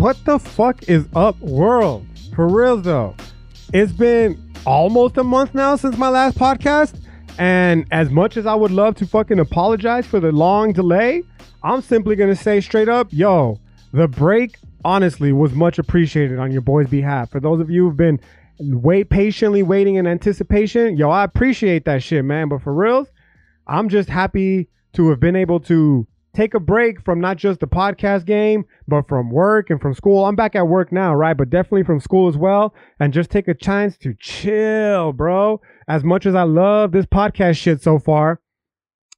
What the fuck is up, world? For real though, it's been almost a month now since my last podcast, and as much as I would love to fucking apologize for the long delay, I'm simply gonna say straight up, yo, the break honestly was much appreciated on your boy's behalf. For those of you who've been wait patiently waiting in anticipation, yo, I appreciate that shit, man. But for real, I'm just happy to have been able to take a break from not just the podcast game, but from work and from school. I'm back at work now, right? But definitely from school as well. And just take a chance to chill, bro. As much as I love this podcast shit so far,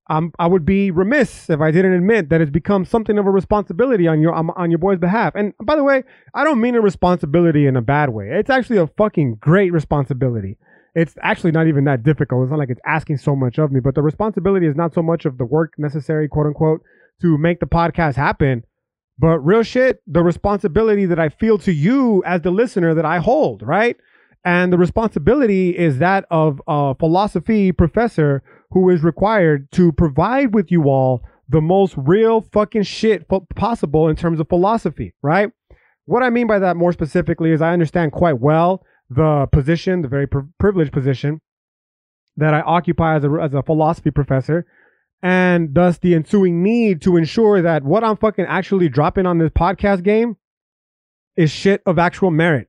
um, I would be remiss if I didn't admit that it's become something of a responsibility on your on your boy's behalf. And by the way, I don't mean a responsibility in a bad way. It's actually a fucking great responsibility. It's actually not even that difficult. It's not like it's asking so much of me, but the responsibility is not so much of the work necessary, quote unquote, to make the podcast happen. But real shit, the responsibility that I feel to you as the listener that I hold, right? And the responsibility is that of a philosophy professor who is required to provide with you all the most real fucking shit possible in terms of philosophy, right? What I mean by that more specifically is I understand quite well the position, the very privileged position that I occupy as a, as a philosophy professor and thus the ensuing need to ensure that what I'm fucking actually dropping on this podcast game is shit of actual merit.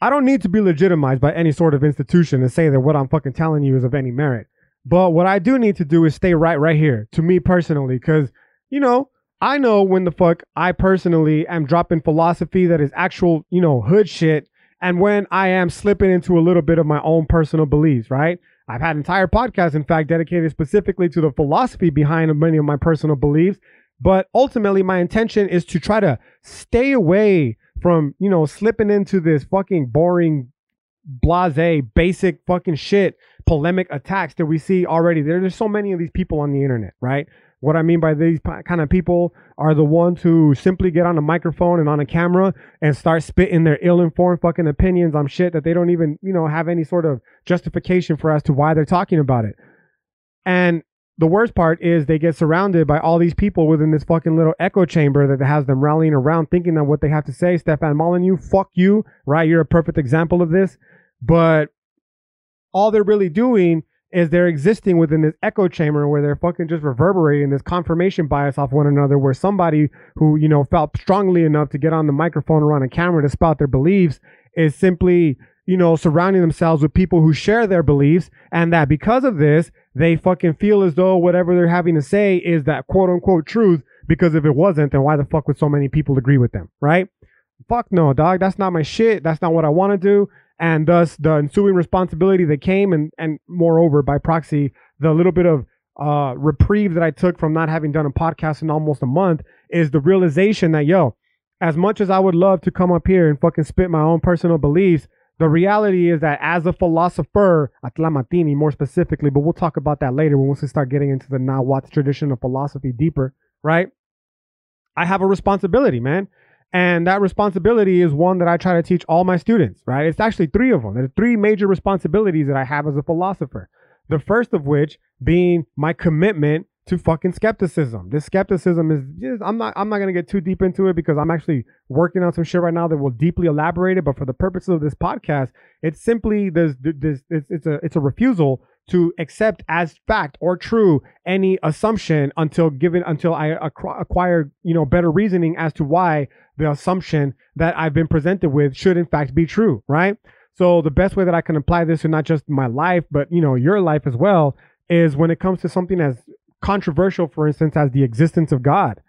I don't need to be legitimized by any sort of institution to say that what I'm fucking telling you is of any merit. But what I do need to do is stay right right here to me personally cuz you know, I know when the fuck I personally am dropping philosophy that is actual, you know, hood shit and when I am slipping into a little bit of my own personal beliefs, right? I've had entire podcasts, in fact, dedicated specifically to the philosophy behind many of my personal beliefs. But ultimately, my intention is to try to stay away from, you know, slipping into this fucking boring, blase, basic fucking shit, polemic attacks that we see already. There, There's so many of these people on the internet, right? What I mean by these kind of people are the ones who simply get on a microphone and on a camera and start spitting their ill-informed fucking opinions on shit that they don't even, you know, have any sort of justification for as to why they're talking about it. And the worst part is they get surrounded by all these people within this fucking little echo chamber that has them rallying around thinking that what they have to say, Stefan Molyneux, fuck you, right? You're a perfect example of this. But all they're really doing is they're existing within this echo chamber where they're fucking just reverberating this confirmation bias off one another where somebody who you know felt strongly enough to get on the microphone or on a camera to spout their beliefs is simply you know surrounding themselves with people who share their beliefs. And that because of this they fucking feel as though whatever they're having to say is that quote unquote truth because if it wasn't then why the fuck would so many people agree with them right? Fuck no dog. That's not my shit. That's not what i want to do and thus the ensuing responsibility that came and and moreover by proxy the little bit of uh, reprieve that I took from not having done a podcast in almost a month is the realization that yo, as much as I would love to come up here and fucking spit my own personal beliefs, the reality is that as a philosopher, a tlamatini more specifically, but we'll talk about that later when we start getting into the Nahuatl tradition of philosophy deeper, right? I have a responsibility, man. And that responsibility is one that I try to teach all my students, right? It's actually three of them. There are three major responsibilities that I have as a philosopher. The first of which being my commitment to fucking skepticism. This skepticism is just, I'm not I'm not gonna get too deep into it because I'm actually working on some shit right now that will deeply elaborate it. But for the purposes of this podcast, it's simply this this it's, it's a it's a refusal to accept as fact or true any assumption until given until I acquire you know better reasoning as to why the assumption that I've been presented with should in fact be true, right? So the best way that I can apply this to not just my life but you know your life as well is when it comes to something as controversial for instance as the existence of God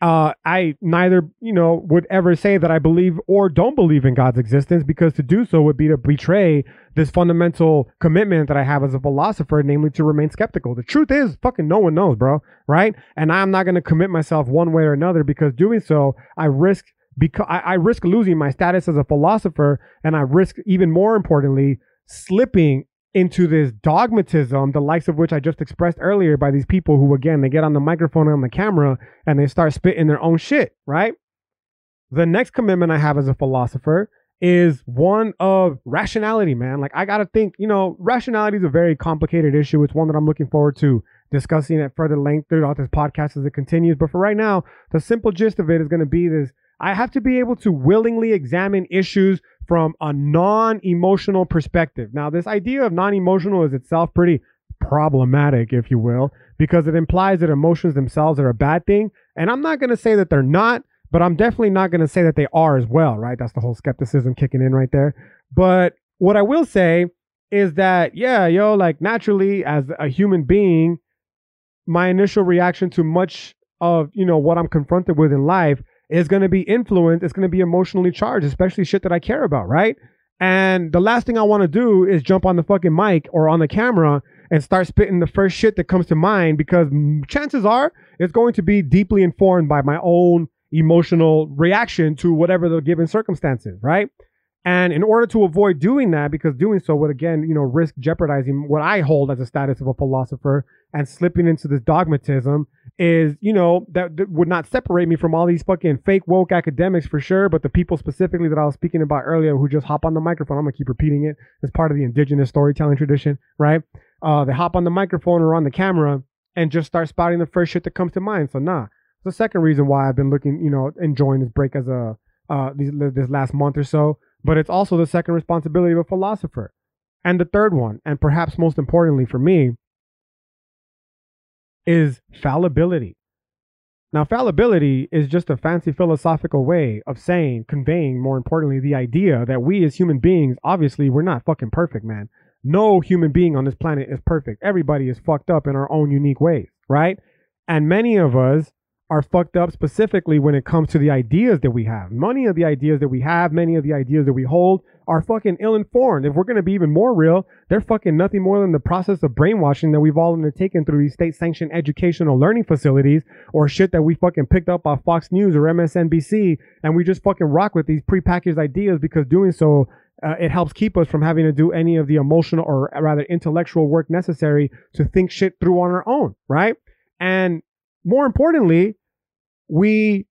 uh, I neither, you know, would ever say that I believe or don't believe in God's existence because to do so would be to betray this fundamental commitment that I have as a philosopher, namely to remain skeptical. The truth is, fucking no one knows, bro, right? And I'm not going to commit myself one way or another because doing so, I risk because I, I risk losing my status as a philosopher, and I risk even more importantly slipping into this dogmatism, the likes of which I just expressed earlier by these people who, again, they get on the microphone and on the camera and they start spitting their own shit, right? The next commitment I have as a philosopher is one of rationality, man. Like, I gotta think, you know, rationality is a very complicated issue. It's one that I'm looking forward to discussing at further length throughout this podcast as it continues. But for right now, the simple gist of it is gonna be this I have to be able to willingly examine issues from a non emotional perspective. Now, this idea of non emotional is itself pretty problematic, if you will, because it implies that emotions themselves are a bad thing. And I'm not going to say that they're not, but I'm definitely not going to say that they are as well, right? That's the whole skepticism kicking in right there. But what I will say is that, yeah, yo, like naturally as a human being, my initial reaction to much of, you know, what I'm confronted with in life is going to be influenced. It's going to be emotionally charged, especially shit that I care about, right? And the last thing I want to do is jump on the fucking mic or on the camera and start spitting the first shit that comes to mind because chances are it's going to be deeply informed by my own emotional reaction to whatever the given circumstances, right? And in order to avoid doing that, because doing so would again, you know, risk jeopardizing what I hold as a status of a philosopher and slipping into this dogmatism is, you know, that, that, would not separate me from all these fucking fake woke academics for sure, but the people specifically that I was speaking about earlier who just hop on the microphone, I'm gonna keep repeating it as part of the indigenous storytelling tradition, right? Uh, they hop on the microphone or on the camera and just start spouting the first shit that comes to mind. So nah, the second reason why I've been looking, you know, enjoying this break as a uh, these, this last month or so but it's also the second responsibility of a philosopher. And the third one, and perhaps most importantly for me, is fallibility. Now, fallibility is just a fancy philosophical way of saying, conveying, more importantly, the idea that we as human beings, obviously, we're not fucking perfect, man. No human being on this planet is perfect. Everybody is fucked up in our own unique ways, right? And many of us are fucked up specifically when it comes to the ideas that we have. Many of the ideas that we have, many of the ideas that we hold are fucking ill informed. If we're to be even more real, they're fucking nothing more than the process of brainwashing that we've all undertaken through these state sanctioned educational learning facilities or shit that we fucking picked up off Fox News or MSNBC. And we just fucking rock with these prepackaged ideas because doing so uh, it helps keep us from having to do any of the emotional or rather intellectual work necessary to think shit through on our own, right? And more importantly, we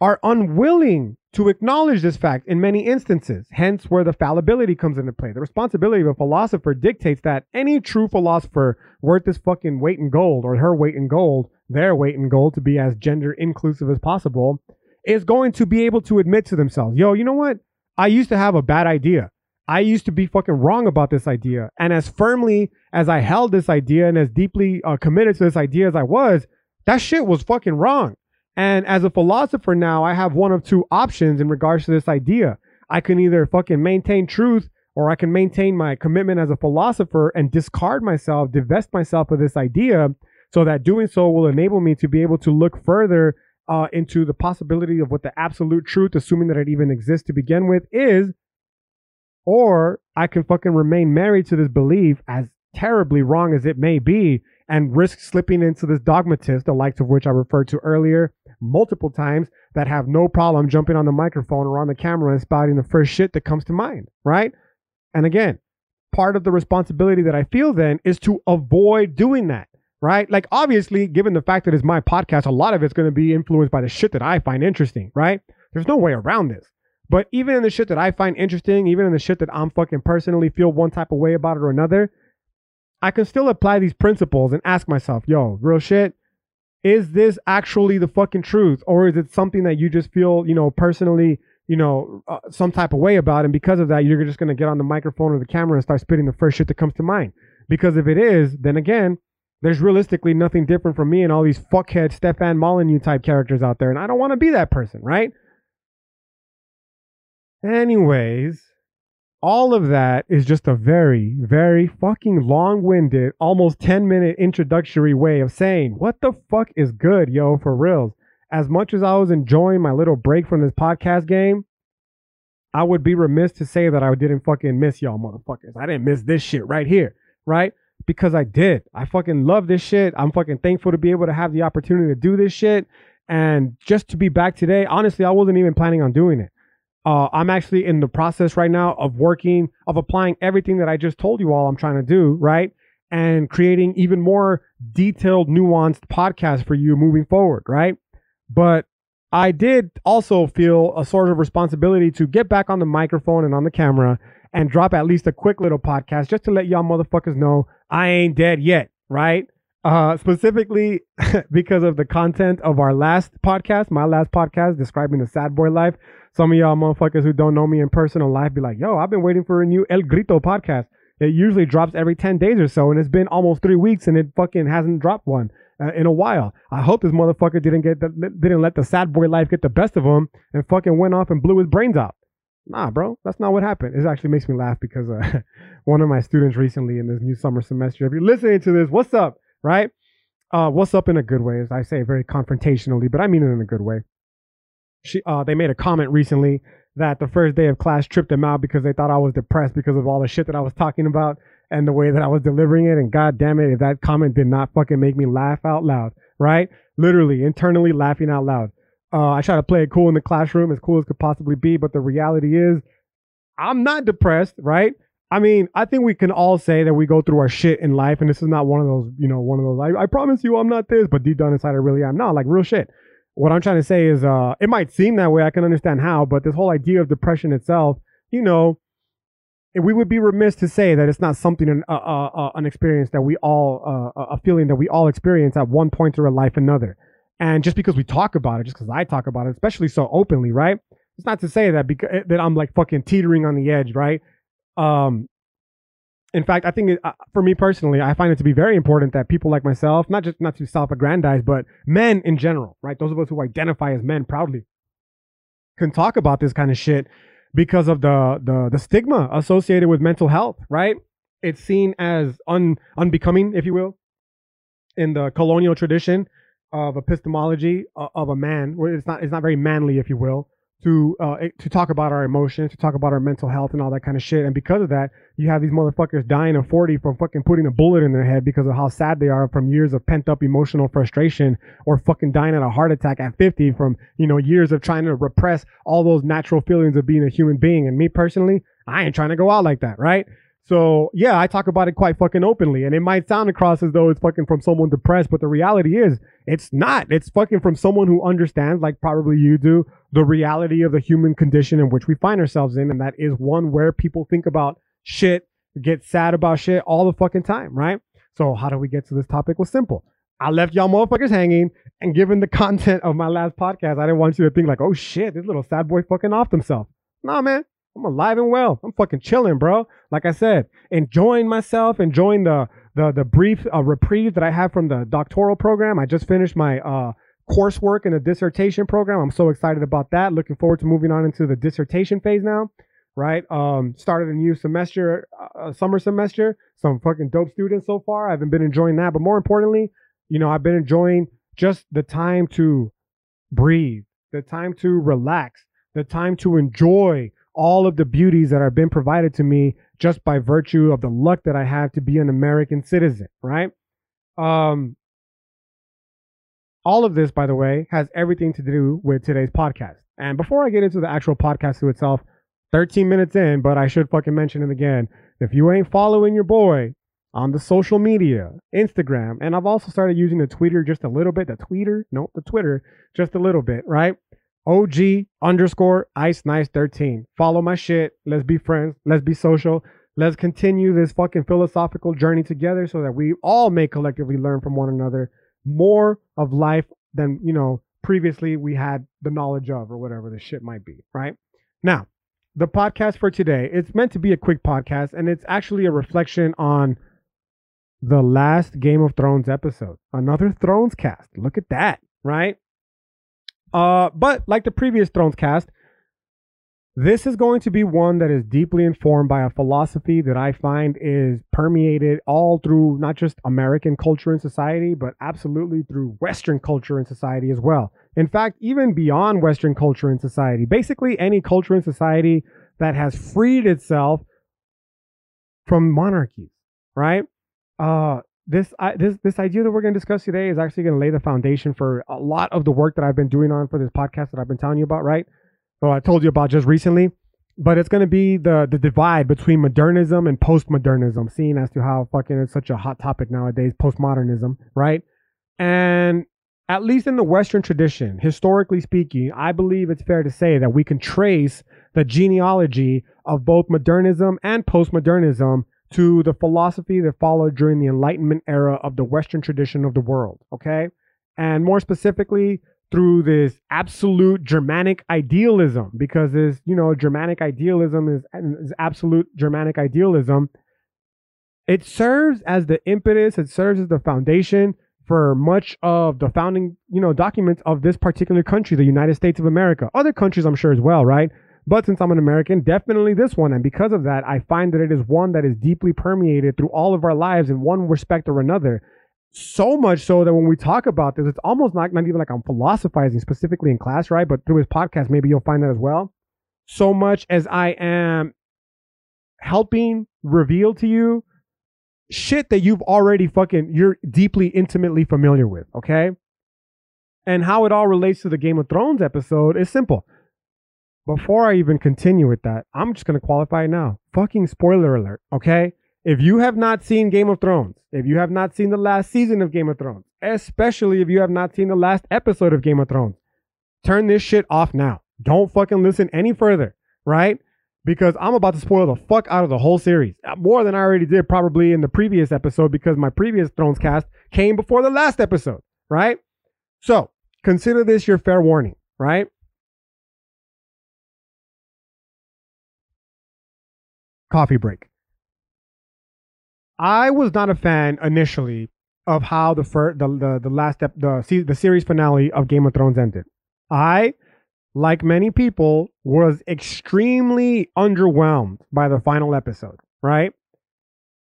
are unwilling to acknowledge this fact in many instances, hence where the fallibility comes into play. The responsibility of a philosopher dictates that any true philosopher worth his fucking weight in gold or her weight in gold, their weight in gold to be as gender inclusive as possible, is going to be able to admit to themselves, yo, you know what? I used to have a bad idea. I used to be fucking wrong about this idea. And as firmly as I held this idea and as deeply uh, committed to this idea as I was, that shit was fucking wrong. And as a philosopher now, I have one of two options in regards to this idea. I can either fucking maintain truth or I can maintain my commitment as a philosopher and discard myself, divest myself of this idea, so that doing so will enable me to be able to look further uh, into the possibility of what the absolute truth, assuming that it even exists to begin with, is. Or I can fucking remain married to this belief, as terribly wrong as it may be, and risk slipping into this dogmatist, the likes of which I referred to earlier multiple times, that have no problem jumping on the microphone or on the camera and spouting the first shit that comes to mind, right? And again, part of the responsibility that I feel then is to avoid doing that, right? Like, obviously, given the fact that it's my podcast, a lot of it's going to be influenced by the shit that I find interesting, right? There's no way around this. But even in the shit that I find interesting, even in the shit that I'm fucking personally feel one type of way about it or another, I can still apply these principles and ask myself, yo, real shit, is this actually the fucking truth? Or is it something that you just feel, you know, personally, you know, uh, some type of way about? And because of that, you're just going to get on the microphone or the camera and start spitting the first shit that comes to mind. Because if it is, then again, there's realistically nothing different from me and all these fuckhead Stefan Molyneux type characters out there. And I don't want to be that person, right? Anyways, all of that is just a very, very fucking long winded, almost 10 minute introductory way of saying, what the fuck is good, yo, for reals. As much as I was enjoying my little break from this podcast game, I would be remiss to say that I didn't fucking miss y'all motherfuckers. I didn't miss this shit right here, right? Because I did. I fucking love this shit. I'm fucking thankful to be able to have the opportunity to do this shit. And just to be back today, honestly, I wasn't even planning on doing it. Uh, I'm actually in the process right now of working, of applying everything that I just told you all I'm trying to do, right? And creating even more detailed, nuanced podcasts for you moving forward, right? But I did also feel a sort of responsibility to get back on the microphone and on the camera and drop at least a quick little podcast just to let y'all motherfuckers know I ain't dead yet, right? uh, specifically because of the content of our last podcast, my last podcast describing the sad boy life. Some of y'all motherfuckers who don't know me in personal life be like, yo, I've been waiting for a new El Grito podcast. It usually drops every 10 days or so, and it's been almost three weeks and it fucking hasn't dropped one uh, in a while. I hope this motherfucker didn't get the, didn't let the sad boy life get the best of him and fucking went off and blew his brains out. Nah, bro, that's not what happened. It actually makes me laugh because uh, one of my students recently in this new summer semester, if you're listening to this, what's up, right? Uh, what's up in a good way, as I say very confrontationally, but I mean it in a good way. She, uh, they made a comment recently that the first day of class tripped them out because they thought I was depressed because of all the shit that I was talking about and the way that I was delivering it. And god damn it, if that comment did not fucking make me laugh out loud, right? Literally, internally laughing out loud. Uh, I try to play it cool in the classroom, as cool as could possibly be, but the reality is, I'm not depressed, right? I mean, I think we can all say that we go through our shit in life, and this is not one of those, you know, one of those. I, I promise you, I'm not this, but deep down inside, I really am. not. like real shit. What I'm trying to say is, uh, it might seem that way. I can understand how, but this whole idea of depression itself, you know, we would be remiss to say that it's not something, uh, uh, uh, an experience that we all, uh, a feeling that we all experience at one point or a life another. And just because we talk about it, just because I talk about it, especially so openly, right? It's not to say that because that I'm like fucking teetering on the edge, right? Um, in fact, I think it, uh, for me personally, I find it to be very important that people like myself, not just not to self-aggrandize, but men in general, right? Those of us who identify as men proudly, can talk about this kind of shit because of the the the stigma associated with mental health, right? It's seen as un unbecoming, if you will, in the colonial tradition of epistemology uh, of a man, it's not it's not very manly, if you will, to uh, to talk about our emotions, to talk about our mental health and all that kind of shit. And because of that, you have these motherfuckers dying at 40 from fucking putting a bullet in their head because of how sad they are from years of pent up emotional frustration, or fucking dying at a heart attack at 50 from you know years of trying to repress all those natural feelings of being a human being. And me personally, I ain't trying to go out like that, right? So yeah, I talk about it quite fucking openly, and it might sound across as though it's fucking from someone depressed, but the reality is it's not. It's fucking from someone who understands, like probably you do, the reality of the human condition in which we find ourselves in, and that is one where people think about shit, get sad about shit all the fucking time, right? So how do we get to this topic? Was simple. I left y'all motherfuckers hanging, and given the content of my last podcast, I didn't want you to think like, oh shit, this little sad boy fucking off himself. Nah, man, I'm alive and well. I'm fucking chilling, bro. Like I said, enjoying myself, enjoying the the the brief uh, reprieve that I have from the doctoral program. I just finished my uh, coursework in the dissertation program. I'm so excited about that. Looking forward to moving on into the dissertation phase now. Right. Um, started a new semester, uh, summer semester. Some fucking dope students so far. I've been enjoying that, but more importantly, you know, I've been enjoying just the time to breathe, the time to relax, the time to enjoy all of the beauties that have been provided to me just by virtue of the luck that I have to be an American citizen, right? Um, all of this, by the way, has everything to do with today's podcast. And before I get into the actual podcast to itself, 13 minutes in, but I should fucking mention it again. If you ain't following your boy on the social media, Instagram, and I've also started using the Twitter just a little bit, the Twitter, no, the Twitter, just a little bit, right? OG underscore Ice Nice 13. Follow my shit. Let's be friends. Let's be social. Let's continue this fucking philosophical journey together so that we all may collectively learn from one another more of life than, you know, previously we had the knowledge of or whatever the shit might be, right? Now, the podcast for today, it's meant to be a quick podcast and it's actually a reflection on the last Game of Thrones episode. Another Thrones cast. Look at that, right? Uh, but like the previous Thrones cast, this is going to be one that is deeply informed by a philosophy that I find is permeated all through not just American culture and society, but absolutely through Western culture and society as well. In fact, even beyond Western culture and society, basically any culture and society that has freed itself from monarchies, right? Uh, this I, this this idea that we're going to discuss today is actually going to lay the foundation for a lot of the work that I've been doing on for this podcast that I've been telling you about, right? So I told you about just recently, but it's going to be the the divide between modernism and postmodernism, seeing as to how fucking it's such a hot topic nowadays, postmodernism, right? And at least in the Western tradition, historically speaking, I believe it's fair to say that we can trace the genealogy of both modernism and postmodernism to the philosophy that followed during the Enlightenment era of the Western tradition of the world, okay? And more specifically, through this absolute Germanic idealism, because this, you know, Germanic idealism is, is absolute Germanic idealism. It serves as the impetus, it serves as the foundation for much of the founding, you know, documents of this particular country, the United States of America. Other countries, I'm sure, as well, right? But since I'm an American, definitely this one. And because of that, I find that it is one that is deeply permeated through all of our lives in one respect or another. So much so that when we talk about this, it's almost not, not even like I'm philosophizing specifically in class, right? But through his podcast, maybe you'll find that as well. So much as I am helping reveal to you shit that you've already fucking, you're deeply intimately familiar with, okay? And how it all relates to the Game of Thrones episode is simple. Before I even continue with that, I'm just going to qualify now. Fucking spoiler alert, okay? If you have not seen Game of Thrones, if you have not seen the last season of Game of Thrones, especially if you have not seen the last episode of Game of Thrones, turn this shit off now. Don't fucking listen any further, right? Because I'm about to spoil the fuck out of the whole series. Uh, more than I already did probably in the previous episode because my previous Thrones cast came before the last episode, right? So consider this your fair warning, right? Coffee break. I was not a fan initially of how the first, the, the the last step, the the series finale of Game of Thrones ended. I, like many people, was extremely underwhelmed by the final episode. Right.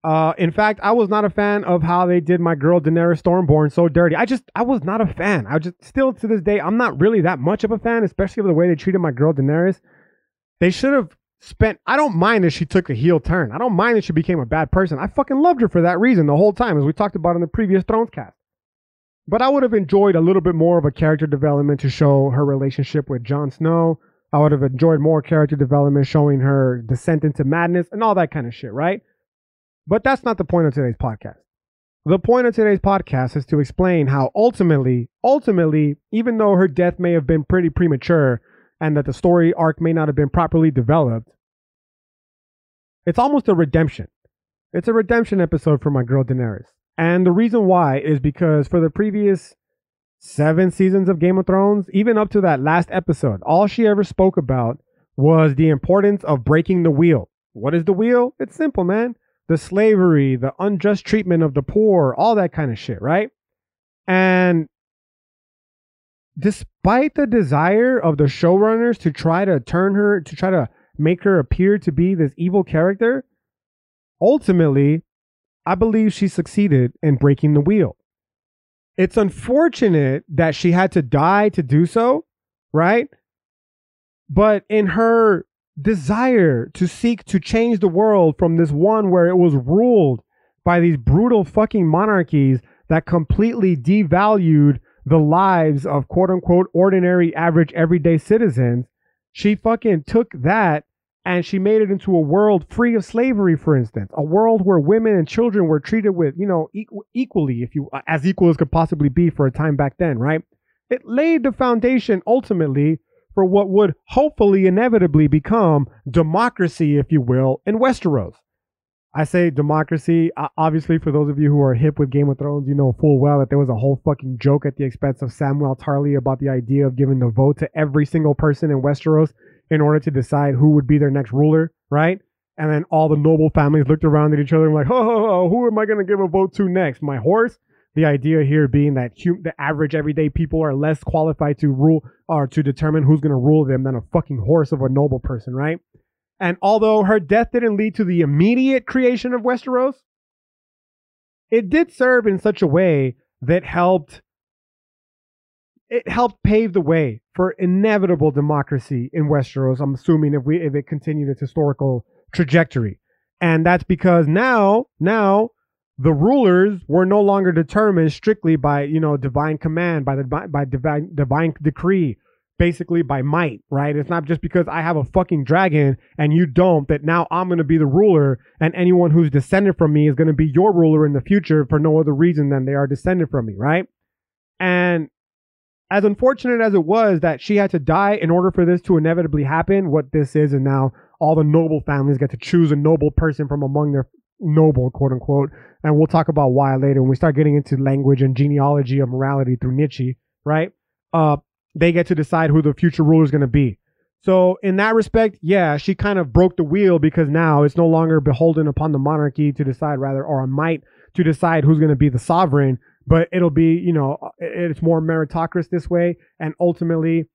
Uh, in fact, I was not a fan of how they did my girl Daenerys Stormborn so dirty. I just, I was not a fan. I just, still to this day, I'm not really that much of a fan, especially of the way they treated my girl Daenerys. They should have spent I don't mind that she took a heel turn. I don't mind that she became a bad person. I fucking loved her for that reason the whole time, as we talked about in the previous Thrones cast. But I would have enjoyed a little bit more of a character development to show her relationship with Jon Snow. I would have enjoyed more character development showing her descent into madness and all that kind of shit, right? But that's not the point of today's podcast. The point of today's podcast is to explain how ultimately, ultimately, even though her death may have been pretty premature, and that the story arc may not have been properly developed, it's almost a redemption. It's a redemption episode for my girl Daenerys. And the reason why is because for the previous seven seasons of Game of Thrones, even up to that last episode, all she ever spoke about was the importance of breaking the wheel. What is the wheel? It's simple, man. The slavery, the unjust treatment of the poor, all that kind of shit, right? And despite the desire of the showrunners to try to turn her, to try to make her appear to be this evil character, ultimately, I believe she succeeded in breaking the wheel. It's unfortunate that she had to die to do so, right? But in her desire to seek to change the world from this one where it was ruled by these brutal fucking monarchies that completely devalued the lives of quote unquote ordinary, average, everyday citizens. She fucking took that and she made it into a world free of slavery, for instance, a world where women and children were treated with, you know, equal, equally, if you, uh, as equal as could possibly be for a time back then, right? It laid the foundation ultimately for what would hopefully inevitably become democracy, if you will, in Westeros. I say democracy. Obviously, for those of you who are hip with Game of Thrones, you know full well that there was a whole fucking joke at the expense of Samwell Tarly about the idea of giving the vote to every single person in Westeros in order to decide who would be their next ruler, right? And then all the noble families looked around at each other and were like, oh who am I going to give a vote to next? My horse? The idea here being that hum- the average everyday people are less qualified to rule or to determine who's going to rule them than a fucking horse of a noble person, right? And although her death didn't lead to the immediate creation of Westeros, it did serve in such a way that helped it helped pave the way for inevitable democracy in Westeros. I'm assuming if we if it continued its historical trajectory, and that's because now now the rulers were no longer determined strictly by you know divine command by the by divine divine decree basically by might, right? It's not just because I have a fucking dragon and you don't that now I'm going to be the ruler and anyone who's descended from me is going to be your ruler in the future for no other reason than they are descended from me, right? And as unfortunate as it was that she had to die in order for this to inevitably happen, what this is, and now all the noble families get to choose a noble person from among their noble, quote unquote. And we'll talk about why later when we start getting into language and genealogy of morality through Nietzsche, right? Uh, they get to decide who the future ruler is going to be. So in that respect, yeah, she kind of broke the wheel because now it's no longer beholden upon the monarchy to decide rather, or a might to decide who's going to be the sovereign, but it'll be, you know, it's more meritocracy this way, and ultimately,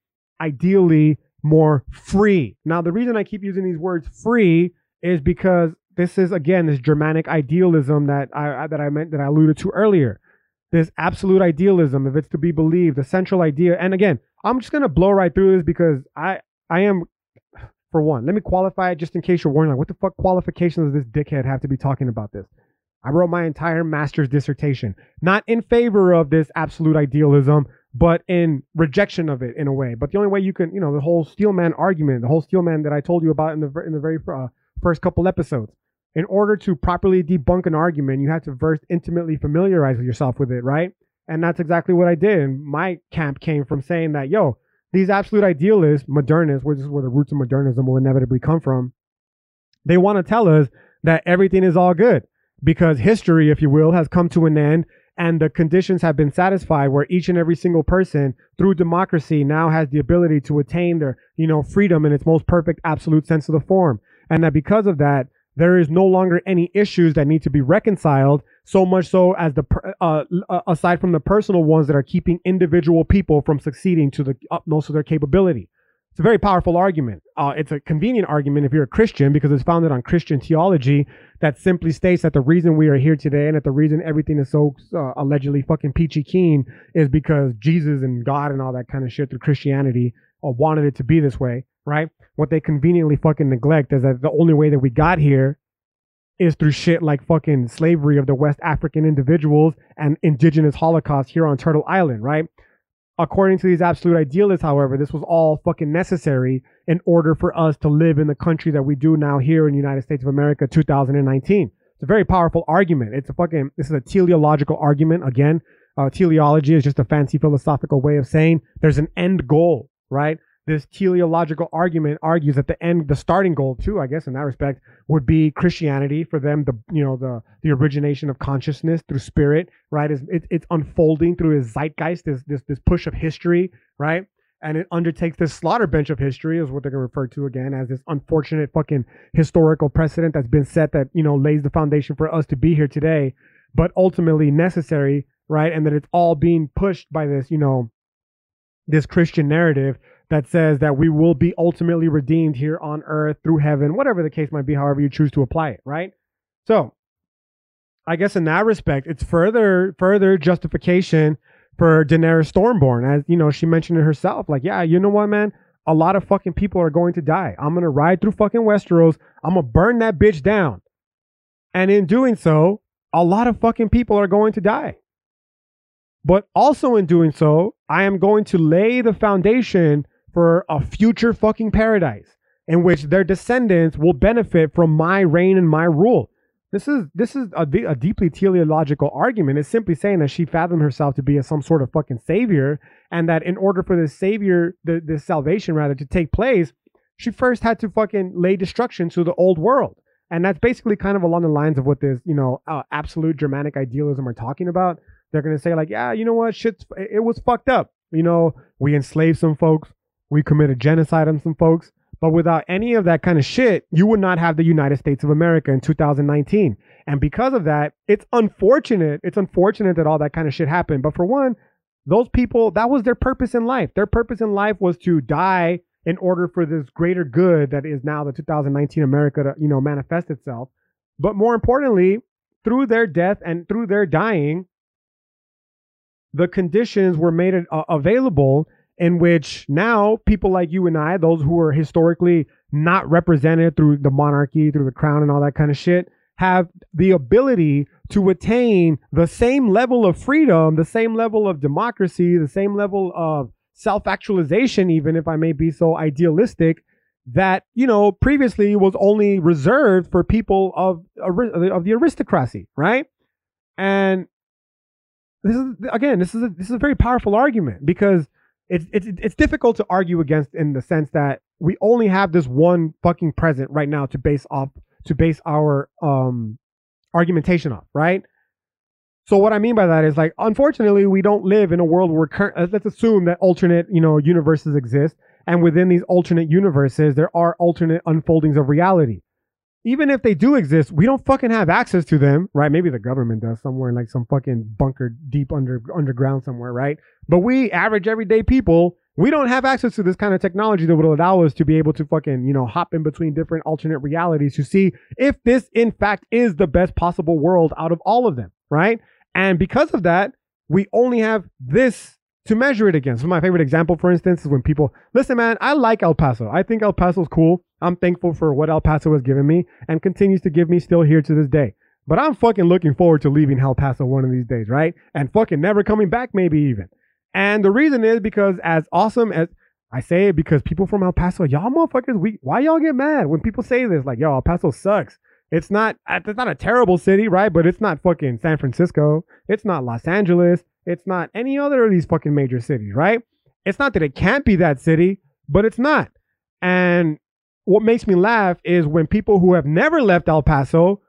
ideally, more free. Now, the reason I keep using these words free is because this is again this Germanic idealism that I that I meant that I alluded to earlier. This absolute idealism, if it's to be believed, the central idea. And again, I'm just gonna blow right through this because I I am for one. Let me qualify it just in case you're wondering, like, what the fuck qualifications does this dickhead have to be talking about this? I wrote my entire master's dissertation, not in favor of this absolute idealism, but in rejection of it in a way. But the only way you can, you know, the whole Steelman argument, the whole Steelman that I told you about in the in the very uh, first couple episodes, in order to properly debunk an argument, you have to first intimately familiarize yourself with it, right? And that's exactly what I did. And my camp came from saying that, yo, these absolute idealists, modernists, which is where the roots of modernism will inevitably come from, they want to tell us that everything is all good because history, if you will, has come to an end and the conditions have been satisfied where each and every single person through democracy now has the ability to attain their, you know, freedom in its most perfect absolute sense of the form. And that because of that, there is no longer any issues that need to be reconciled so much so as the uh, uh, aside from the personal ones that are keeping individual people from succeeding to the utmost of their capability. It's a very powerful argument. Uh, it's a convenient argument if you're a christian because it's founded on christian theology that simply states that the reason we are here today and that the reason everything is so uh, allegedly fucking peachy keen is because jesus and god and all that kind of shit through christianity uh, wanted it to be this way right what they conveniently fucking neglect is that the only way that we got here is through shit like fucking slavery of the West African individuals and indigenous Holocaust here on Turtle Island, right? According to these absolute idealists, however, this was all fucking necessary in order for us to live in the country that we do now here in the United States of America 2019. It's a very powerful argument. It's a fucking, this is a teleological argument. Again, uh, teleology is just a fancy philosophical way of saying there's an end goal, right? This teleological argument argues that the end, the starting goal too, I guess in that respect, would be Christianity for them. The you know the the origination of consciousness through spirit, right? Is it, it's unfolding through his zeitgeist, this this this push of history, right? And it undertakes this slaughter bench of history, is what they're gonna refer to again as this unfortunate fucking historical precedent that's been set that you know lays the foundation for us to be here today, but ultimately necessary, right? And that it's all being pushed by this, you know, this Christian narrative that says that we will be ultimately redeemed here on earth through heaven, whatever the case might be, however you choose to apply it, right? So, I guess in that respect, it's further further justification for Daenerys Stormborn, as you know, she mentioned it herself. Like, yeah, you know what, man? A lot of fucking people are going to die. I'm gonna ride through fucking Westeros. I'm gonna burn that bitch down, and in doing so, a lot of fucking people are going to die. But also in doing so, I am going to lay the foundation for a future fucking paradise in which their descendants will benefit from my reign and my rule. This is this is a, a, deeply teleological argument. It's simply saying that she fathomed herself to be a, some sort of fucking savior, and that in order for this savior, the, this salvation rather, to take place, she first had to fucking lay destruction to the old world. And that's basically kind of along the lines of what this, you know, uh, absolute Germanic idealism are talking about. They're gonna say like, yeah, you know what, shit's it was fucked up. You know, we enslaved some folks, we committed genocide on some folks. But without any of that kind of shit, you would not have the United States of America in 2019. And because of that, it's unfortunate. It's unfortunate that all that kind of shit happened. But for one, those people, that was their purpose in life. Their purpose in life was to die in order for this greater good that is now the 2019 America to, you know, manifest itself. But more importantly, through their death and through their dying, the conditions were made available in which now people like you and I, those who are historically not represented through the monarchy, through the crown, and all that kind of shit, have the ability to attain the same level of freedom, the same level of democracy, the same level of self actualization, even if I may be so idealistic, that, you know, previously was only reserved for people of, of the aristocracy, right? And this is, again, this is a, this is a very powerful argument because it's it's it's difficult to argue against in the sense that we only have this one fucking present right now to base off to base our um argumentation off, right? So what I mean by that is like, unfortunately, we don't live in a world where cur- uh, let's assume that alternate, you know, universes exist, and within these alternate universes, there are alternate unfoldings of reality. Even if they do exist, we don't fucking have access to them, right? Maybe the government does somewhere in like some fucking bunker deep under underground somewhere, right? But we average everyday people, we don't have access to this kind of technology that would allow us to be able to fucking, you know, hop in between different alternate realities to see if this in fact is the best possible world out of all of them, right? And because of that, we only have this to measure it against. So my favorite example, for instance, is when people listen, man, I like El Paso. I think El Paso's cool. I'm thankful for what El Paso has given me and continues to give me still here to this day. But I'm fucking looking forward to leaving El Paso one of these days, right? And fucking never coming back, maybe even. And the reason is because as awesome as I say it because people from El Paso, y'all motherfuckers, we why y'all get mad when people say this? Like, yo, El Paso sucks. It's not it's not a terrible city, right? But it's not fucking San Francisco. It's not Los Angeles. It's not any other of these fucking major cities, right? It's not that it can't be that city, but it's not. And what makes me laugh is when people who have never left El Paso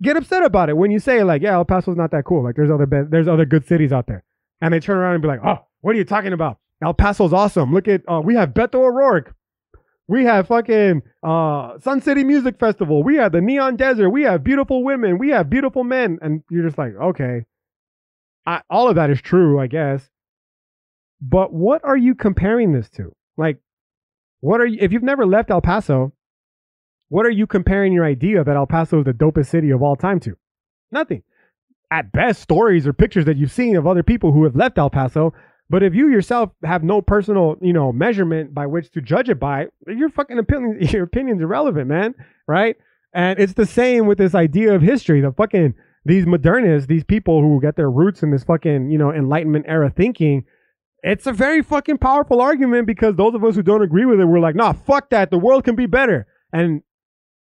get upset about it. When you say like, yeah, El Paso's not that cool. Like there's other be- there's other good cities out there. And they turn around and be like, oh, what are you talking about? El Paso's awesome. Look at uh, we have Beto O'Rourke. We have fucking uh, Sun City Music Festival. We have the Neon Desert. We have beautiful women. We have beautiful men. And you're just like, okay, I, all of that is true, I guess. But what are you comparing this to? Like, what are you, if you've never left El Paso, what are you comparing your idea that El Paso is the dopest city of all time to? Nothing. At best, stories or pictures that you've seen of other people who have left El Paso but if you yourself have no personal, you know, measurement by which to judge it by, your fucking opinion, your opinion's irrelevant, man. Right? And it's the same with this idea of history. The fucking these modernists, these people who get their roots in this fucking, you know, enlightenment era thinking, it's a very fucking powerful argument because those of us who don't agree with it, we're like, nah, fuck that. The world can be better. And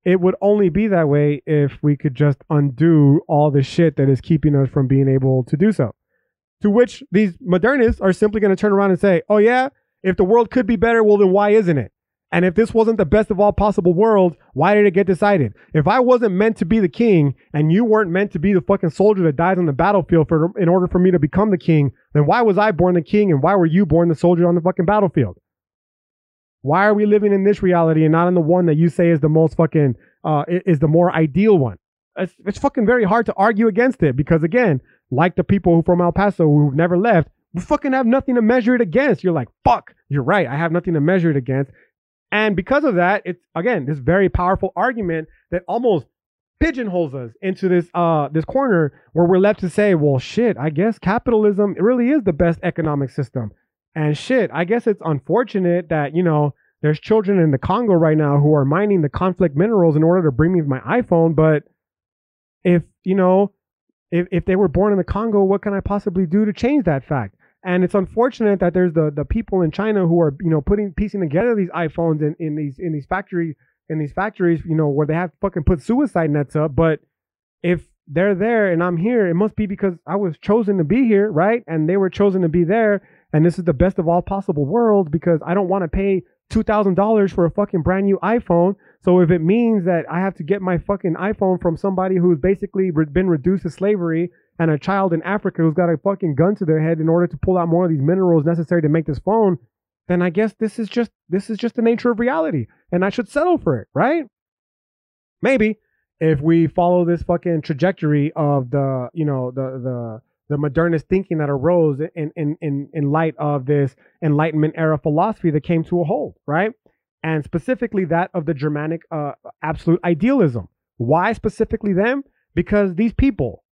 it would only be that way if we could just undo all the shit that is keeping us from being able to do so. To which these modernists are simply going to turn around and say, oh, yeah, if the world could be better, well, then why isn't it? And if this wasn't the best of all possible worlds, why did it get decided? If I wasn't meant to be the king and you weren't meant to be the fucking soldier that dies on the battlefield for in order for me to become the king, then why was I born the king and why were you born the soldier on the fucking battlefield? Why are we living in this reality and not in the one that you say is the most fucking uh is the more ideal one? It's, it's fucking very hard to argue against it because again, like the people from El Paso who've never left, we fucking have nothing to measure it against. You're like, fuck, you're right. I have nothing to measure it against. And because of that, it's again this very powerful argument that almost pigeonholes us into this uh this corner where we're left to say, well, shit, I guess capitalism really is the best economic system. And shit, I guess it's unfortunate that, you know, there's children in the Congo right now who are mining the conflict minerals in order to bring me my iPhone, but if, you know, if, if they were born in the Congo, what can I possibly do to change that fact? And it's unfortunate that there's the, the people in China who are, you know, putting piecing together these iPhones in, in these in these factory in these factories, you know, where they have fucking put suicide nets up. But if they're there and I'm here, it must be because I was chosen to be here, right? And they were chosen to be there. And this is the best of all possible worlds because I don't want to pay $2,000 for a fucking brand new iPhone. So if it means that I have to get my fucking iPhone from somebody who's basically been reduced to slavery and a child in Africa who's got a fucking gun to their head in order to pull out more of these minerals necessary to make this phone, then I guess this is just this is just the nature of reality and I should settle for it, right? Maybe if we follow this fucking trajectory of the, you know, the the the modernist thinking that arose in, in, in, in light of this Enlightenment era philosophy that came to a hold, right? And specifically that of the Germanic uh, absolute idealism. Why specifically them? Because these people,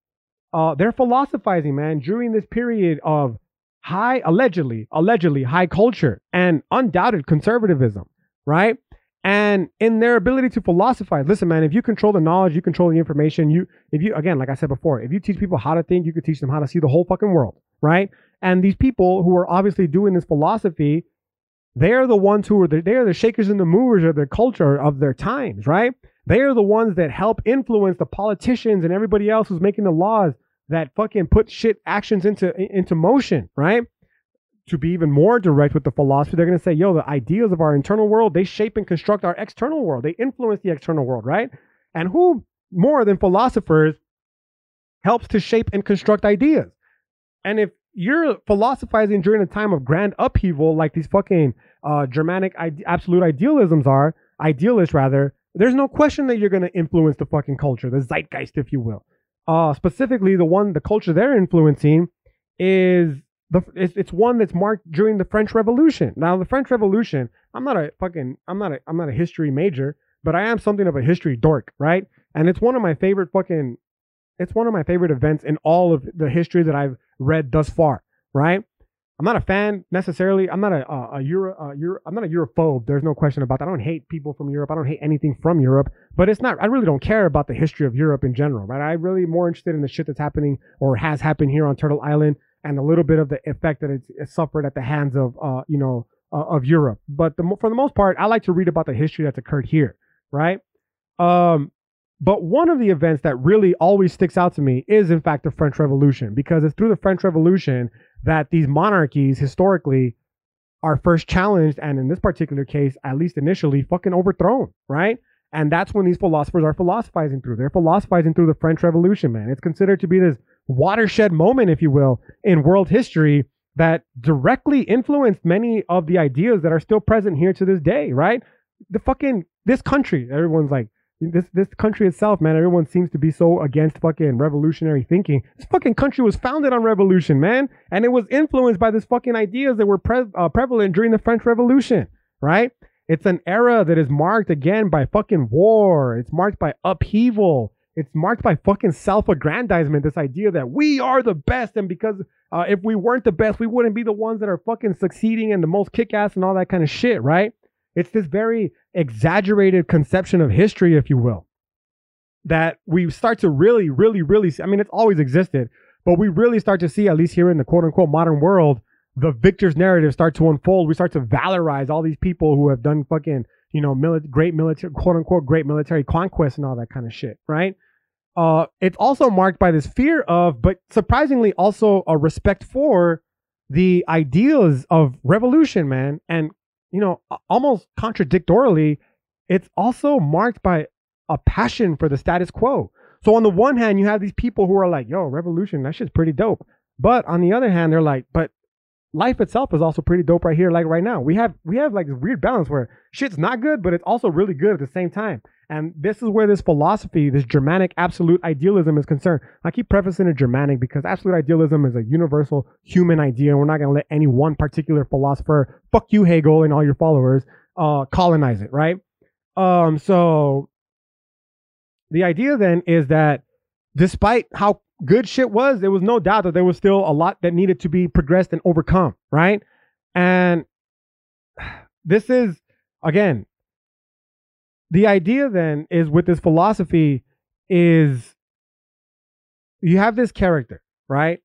uh, they're philosophizing, man, during this period of high, allegedly, allegedly high culture and undoubted conservatism, right? And in their ability to philosophize listen man if you control the knowledge you control the information you if you again like i said before if you teach people how to think you could teach them how to see the whole fucking world right? And these people who are obviously doing this philosophy they're the ones who are the, they are the shakers and the movers of their culture of their times right? They are the ones that help influence the politicians and everybody else who's making the laws that fucking put shit actions into into motion right to be even more direct with the philosophy, they're going to say, yo, the ideas of our internal world, they shape and construct our external world. They influence the external world, right? And who more than philosophers helps to shape and construct ideas. And if you're philosophizing during a time of grand upheaval, like these fucking uh, Germanic absolute idealisms are, idealists rather, there's no question that you're going to influence the fucking culture, the zeitgeist, if you will. Uh, specifically, the one, the culture they're influencing is the it's, it's one that's marked during the French Revolution. Now, the French Revolution, I'm not a fucking, I'm not a, I'm not a history major, but I am something of a history dork, right? And it's one of my favorite fucking, it's one of my favorite events in all of the history that I've read thus far, right? I'm not a fan necessarily. I'm not a a, a Euro, a Euro I'm not a Europhobe. There's no question about that. I don't hate people from Europe. I don't hate anything from Europe. But it's not. I really don't care about the history of Europe in general, right? I'm really more interested in the shit that's happening or has happened here on Turtle Island and a little bit of the effect that it's, it's suffered at the hands of uh you know uh, of Europe. But the, for the most part, I like to read about the history that's occurred here, right? Um, but one of the events that really always sticks out to me is, in fact, the French Revolution, because it's through the French Revolution that these monarchies historically are first challenged, and in this particular case, at least initially, fucking overthrown, right? And that's when these philosophers are philosophizing through. They're philosophizing through the French Revolution, man. It's considered to be this watershed moment, if you will, in world history that directly influenced many of the ideas that are still present here to this day, right? The fucking, this country, everyone's like, this this country itself, man, everyone seems to be so against fucking revolutionary thinking. This fucking country was founded on revolution, man, and it was influenced by these fucking ideas that were pre- uh, prevalent during the French Revolution, right? It's an era that is marked again by fucking war. It's marked by upheaval. It's marked by fucking self-aggrandizement. This idea that we are the best, and because uh, if we weren't the best, we wouldn't be the ones that are fucking succeeding and the most kick-ass and all that kind of shit, right? It's this very exaggerated conception of history, if you will, that we start to really, really, really see. I mean, it's always existed, but we really start to see, at least here in the quote unquote modern world, the victor's narrative start to unfold. We start to valorize all these people who have done fucking, you know, mili- great military, quote unquote, great military conquests and all that kind of shit, right? Uh, it's also marked by this fear of, but surprisingly, also a respect for the ideals of revolution, man, and you know, almost contradictorily, it's also marked by a passion for the status quo. So on the one hand, you have these people who are like, "Yo, revolution, that shit's pretty dope," but on the other hand, they're like, "But life itself is also pretty dope right here, like right now. We have we have like this weird balance where shit's not good, but it's also really good at the same time. And this is where this philosophy, this Germanic absolute idealism is concerned. I keep prefacing it Germanic because absolute idealism is a universal human idea. And we're not going to let any one particular philosopher, fuck you, Hegel, and all your followers, uh, colonize it, right? Um, so the idea then is that despite how good shit was, there was no doubt that there was still a lot that needed to be progressed and overcome, right? And this is, again, the idea then is with this philosophy is you have this character, right?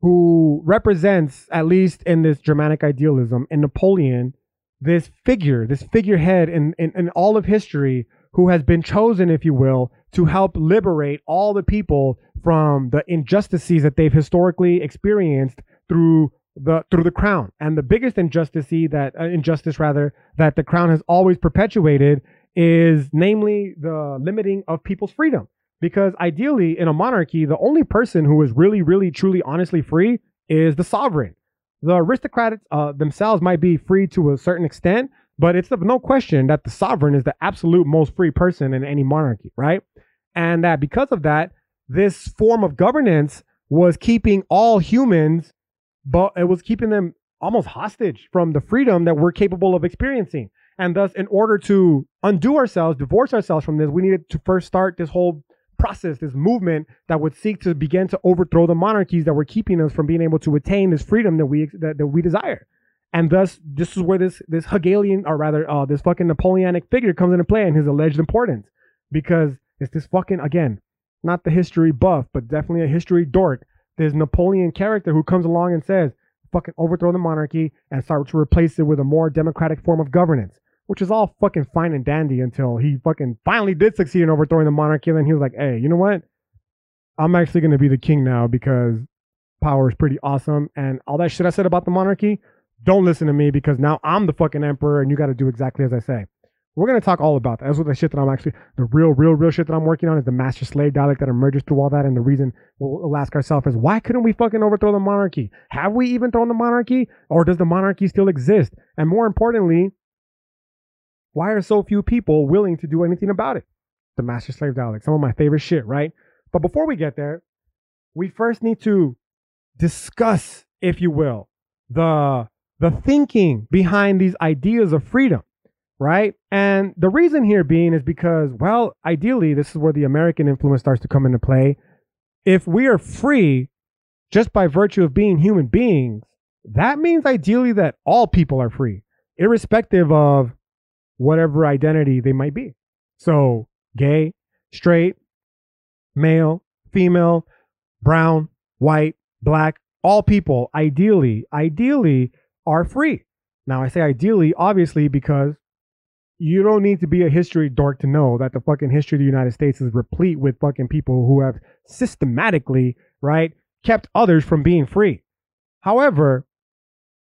Who represents, at least in this Germanic idealism, in Napoleon, this figure, this figurehead in, in, in all of history who has been chosen, if you will, to help liberate all the people from the injustices that they've historically experienced through the through the crown. And the biggest injustice that uh, injustice rather that the crown has always perpetuated is namely the limiting of people's freedom. Because ideally, in a monarchy, the only person who is really, really, truly, honestly free is the sovereign. The aristocrats uh, themselves might be free to a certain extent, but it's no question that the sovereign is the absolute most free person in any monarchy, right? And that because of that, this form of governance was keeping all humans, but it was keeping them almost hostage from the freedom that we're capable of experiencing. And thus, in order to undo ourselves, divorce ourselves from this, we needed to first start this whole process, this movement that would seek to begin to overthrow the monarchies that were keeping us from being able to attain this freedom that we that, that we desire. And thus, this is where this this Hegelian, or rather, uh, this fucking Napoleonic figure comes into play and his alleged importance, because it's this fucking again, not the history buff, but definitely a history dork. This Napoleon character who comes along and says, "Fucking overthrow the monarchy and start to replace it with a more democratic form of governance." Which is all fucking fine and dandy until he fucking finally did succeed in overthrowing the monarchy. And then he was like, hey, you know what? I'm actually going to be the king now because power is pretty awesome. And all that shit I said about the monarchy, don't listen to me because now I'm the fucking emperor and you got to do exactly as I say. We're gonna talk all about that. That's what the shit that I'm actually the real, real, real shit that I'm working on is the master slave dialect that emerges through all that. And the reason we'll ask ourselves is why couldn't we fucking overthrow the monarchy? Have we even thrown the monarchy, or does the monarchy still exist? And more importantly, why are so few people willing to do anything about it? The master slave dialect, some of my favorite shit, right? But before we get there, we first need to discuss, if you will, the the thinking behind these ideas of freedom, right? And the reason here being is because, well, ideally, this is where the American influence starts to come into play. If we are free just by virtue of being human beings, that means ideally that all people are free, irrespective of whatever identity they might be. So, gay, straight, male, female, brown, white, black, all people ideally, ideally are free. Now, I say ideally, obviously, because you don't need to be a history dork to know that the fucking history of the United States is replete with fucking people who have systematically, right, kept others from being free. However,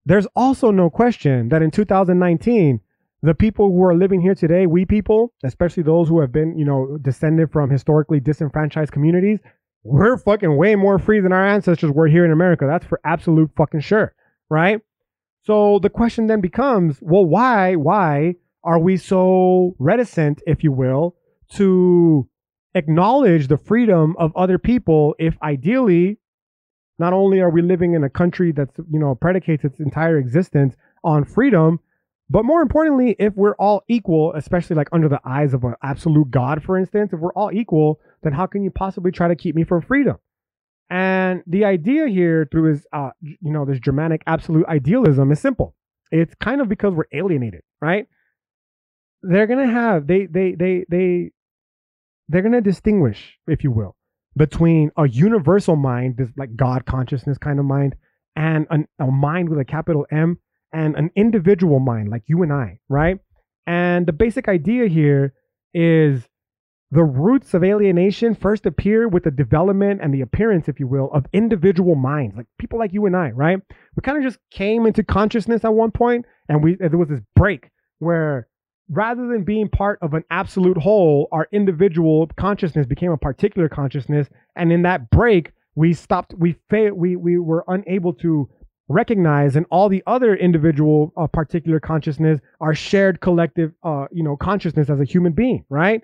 there's also no question that in 2019, the people who are living here today, we people, especially those who have been, you know, descended from historically disenfranchised communities, we're fucking way more free than our ancestors were here in America. That's for absolute fucking sure, right? So the question then becomes, well, why, why are we so reticent, if you will, to acknowledge the freedom of other people if ideally not only are we living in a country that's you know predicates its entire existence on freedom but more importantly if we're all equal especially like under the eyes of an absolute god for instance if we're all equal then how can you possibly try to keep me from freedom? And the idea here through his uh you know this germanic absolute idealism is simple. It's kind of because we're alienated right? They're gonna have they they they they they're gonna distinguish, if you will, between a universal mind, this like God consciousness kind of mind, and an, a mind with a capital M, and an individual mind like you and I, right? And the basic idea here is the roots of alienation first appear with the development and the appearance, if you will, of individual minds, like people like you and I, right? We kind of just came into consciousness at one point, and we there was this break where rather than being part of an absolute whole, our individual consciousness became a particular consciousness. And in that break, we stopped, we failed, we, we were unable to recognize and all the other individual uh, particular consciousness, our shared collective, uh, you know, consciousness as a human being, right?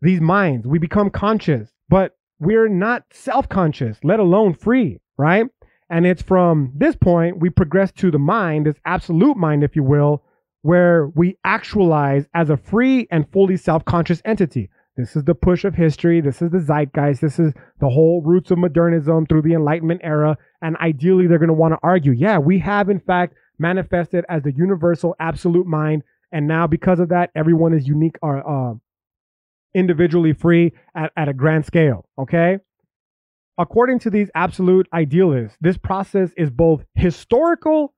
These minds, we become conscious, but we're not self-conscious, let alone free, right? And it's from this point we progress to the mind, this absolute mind, if you will, where we actualize as a free and fully self conscious entity. This is the push of history. This is the zeitgeist. This is the whole roots of modernism through the Enlightenment era. And ideally, they're going to want to argue yeah, we have, in fact, manifested as the universal absolute mind. And now, because of that, everyone is unique or uh, individually free at, at a grand scale. Okay. According to these absolute idealists, this process is both historical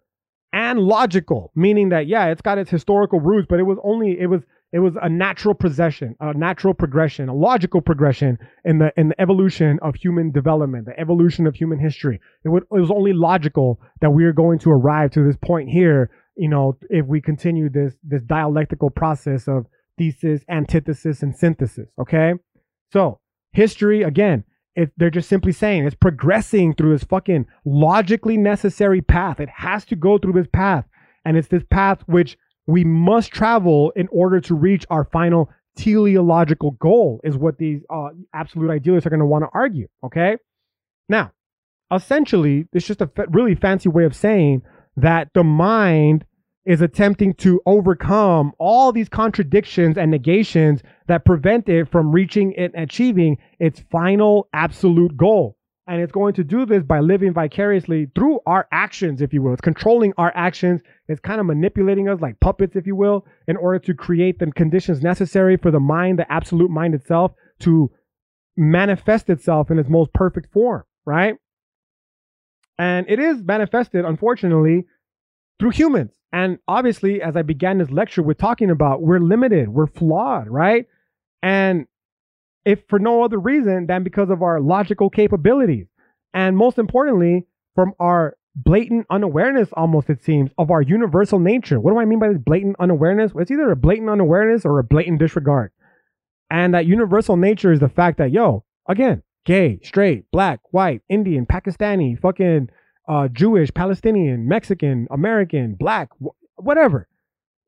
and logical, meaning that yeah, it's got its historical roots, but it was only it was it was a natural progression, a natural progression, a logical progression in the in the evolution of human development, the evolution of human history. It, would, it was only logical that we are going to arrive to this point here. You know, if we continue this this dialectical process of thesis, antithesis, and synthesis. Okay, so history again it, they're just simply saying it's progressing through this fucking logically necessary path. It has to go through this path. And it's this path which we must travel in order to reach our final teleological goal, is what these uh, absolute idealists are going to want to argue. Okay. Now, essentially, it's just a really fancy way of saying that the mind is attempting to overcome all these contradictions and negations that prevent it from reaching and achieving its final absolute goal. And it's going to do this by living vicariously through our actions, if you will. It's controlling our actions. It's kind of manipulating us like puppets, if you will, in order to create the conditions necessary for the mind, the absolute mind itself, to manifest itself in its most perfect form, right? And it is manifested, unfortunately, through humans. And obviously, as I began this lecture with talking about, we're limited, we're flawed, right? And if for no other reason than because of our logical capabilities. And most importantly, from our blatant unawareness almost it seems of our universal nature. What do I mean by this blatant unawareness? It's either a blatant unawareness or a blatant disregard. And that universal nature is the fact that yo, again, gay, straight, black, white, Indian, Pakistani, fucking uh, Jewish, Palestinian, Mexican, American, black, wh- whatever.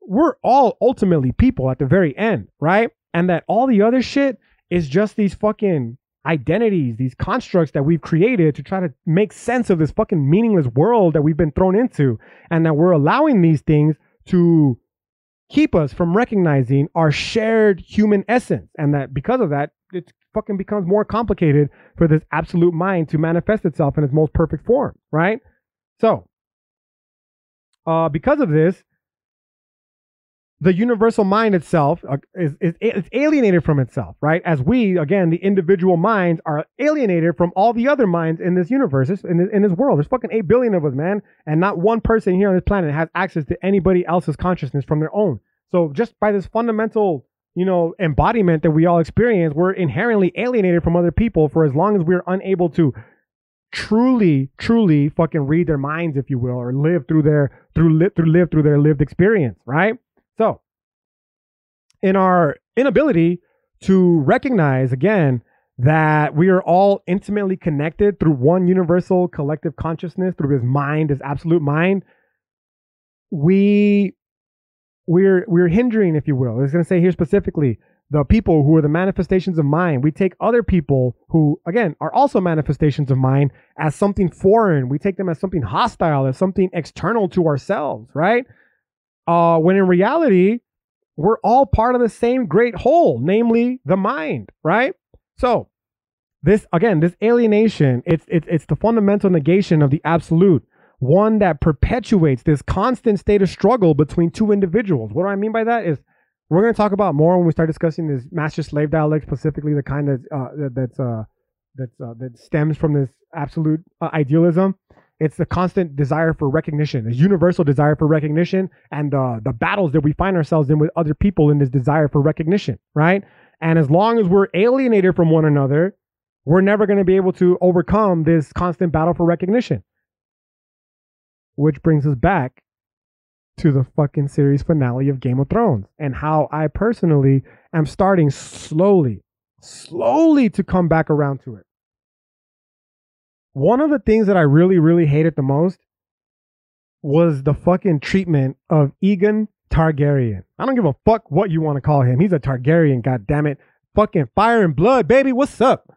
We're all ultimately people at the very end, right? And that all the other shit is just these fucking identities, these constructs that we've created to try to make sense of this fucking meaningless world that we've been thrown into. And that we're allowing these things to keep us from recognizing our shared human essence. And that because of that, it fucking becomes more complicated for this absolute mind to manifest itself in its most perfect form, right? So, uh, because of this, the universal mind itself uh, is, is, is alienated from itself, right? As we, again, the individual minds are alienated from all the other minds in this universe, in this, in this world. There's fucking 8 billion of us, man. And not one person here on this planet has access to anybody else's consciousness from their own. So just by this fundamental, you know, embodiment that we all experience, we're inherently alienated from other people for as long as we're unable to truly, truly fucking read their minds, if you will, or live through their, through, li- through live through their lived experience, right? So, in our inability to recognize again that we are all intimately connected through one universal collective consciousness, through his mind, his absolute mind, we we're we're hindering, if you will. I was going to say here specifically the people who are the manifestations of mind. We take other people who, again, are also manifestations of mind as something foreign. We take them as something hostile, as something external to ourselves, right? Uh, when in reality, we're all part of the same great whole, namely the mind, right? So, this again, this alienation, it's it's it's the fundamental negation of the absolute, one that perpetuates this constant state of struggle between two individuals. What do I mean by that? Is we're going to talk about more when we start discussing this master slave dialect, specifically the kind that uh, that's uh, that's uh, that stems from this absolute uh, idealism. It's the constant desire for recognition, a universal desire for recognition, and uh, the battles that we find ourselves in with other people in this desire for recognition, right? And as long as we're alienated from one another, we're never going to be able to overcome this constant battle for recognition. Which brings us back to the fucking series finale of Game of Thrones and how I personally am starting slowly, slowly to come back around to it. One of the things that I really, really hated the most was the fucking treatment of Aegon Targaryen. I don't give a fuck what you want to call him. He's a Targaryen, god damn it. Fucking fire and blood, baby. What's up?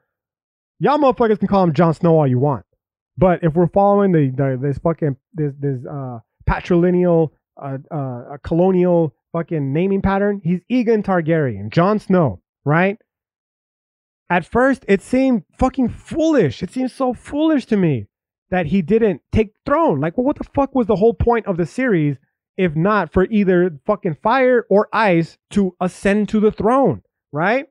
Y'all motherfuckers can call him Jon Snow all you want. But if we're following the, the this fucking this this uh patrilineal uh, uh colonial fucking naming pattern, he's Aegon Targaryen, Jon Snow, right? At first, it seemed fucking foolish. It seemed so foolish to me that he didn't take throne. Like, well, what the fuck was the whole point of the series if not for either fucking fire or ice to ascend to the throne, right?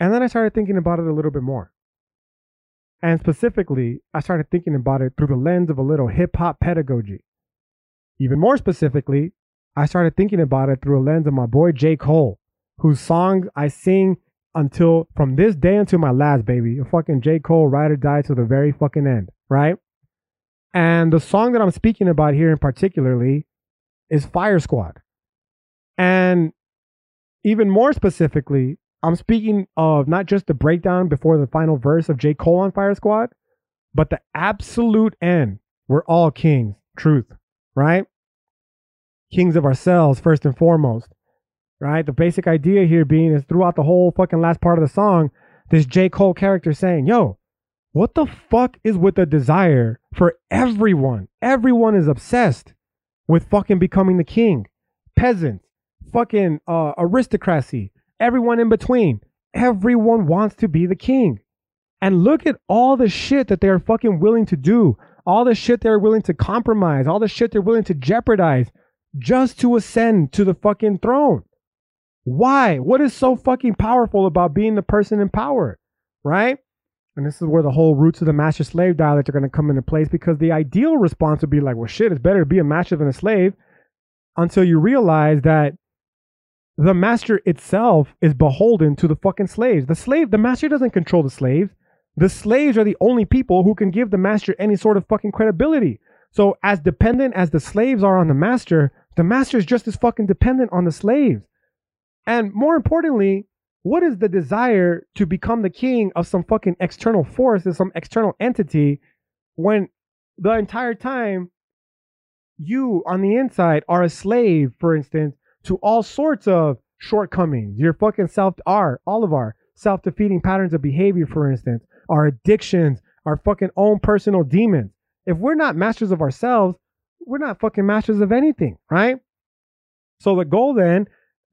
And then I started thinking about it a little bit more. And specifically, I started thinking about it through the lens of a little hip hop pedagogy. Even more specifically, I started thinking about it through a lens of my boy J. Cole whose songs I sing until from this day until my last baby. A fucking J. Cole ride or die to the very fucking end, right? And the song that I'm speaking about here in particularly is Fire Squad. And even more specifically, I'm speaking of not just the breakdown before the final verse of J. Cole on Fire Squad, but the absolute end. We're all kings, truth, right? Kings of ourselves, first and foremost right? The basic idea here being is throughout the whole fucking last part of the song, this J. Cole character saying, yo, what the fuck is with the desire for everyone? Everyone is obsessed with fucking becoming the king. Peasants, fucking uh, aristocracy, everyone in between. Everyone wants to be the king. And look at all the shit that they're fucking willing to do, all the shit they're willing to compromise, all the shit they're willing to jeopardize just to ascend to the fucking throne. Why? What is so fucking powerful about being the person in power? Right? And this is where the whole roots of the master slave dialect are going to come into place because the ideal response would be like, well, shit, it's better to be a master than a slave until you realize that the master itself is beholden to the fucking slaves. The slave, the master doesn't control the slaves. the slaves are the only people who can give the master any sort of fucking credibility. So, as dependent as the slaves are on the master, the master is just as fucking dependent on the slaves. And more importantly, what is the desire to become the king of some fucking external force, of some external entity, when the entire time you on the inside are a slave, for instance, to all sorts of shortcomings. Your fucking self are all of our self-defeating patterns of behavior, for instance, our addictions, our fucking own personal demons. If we're not masters of ourselves, we're not fucking masters of anything, right? So the goal then,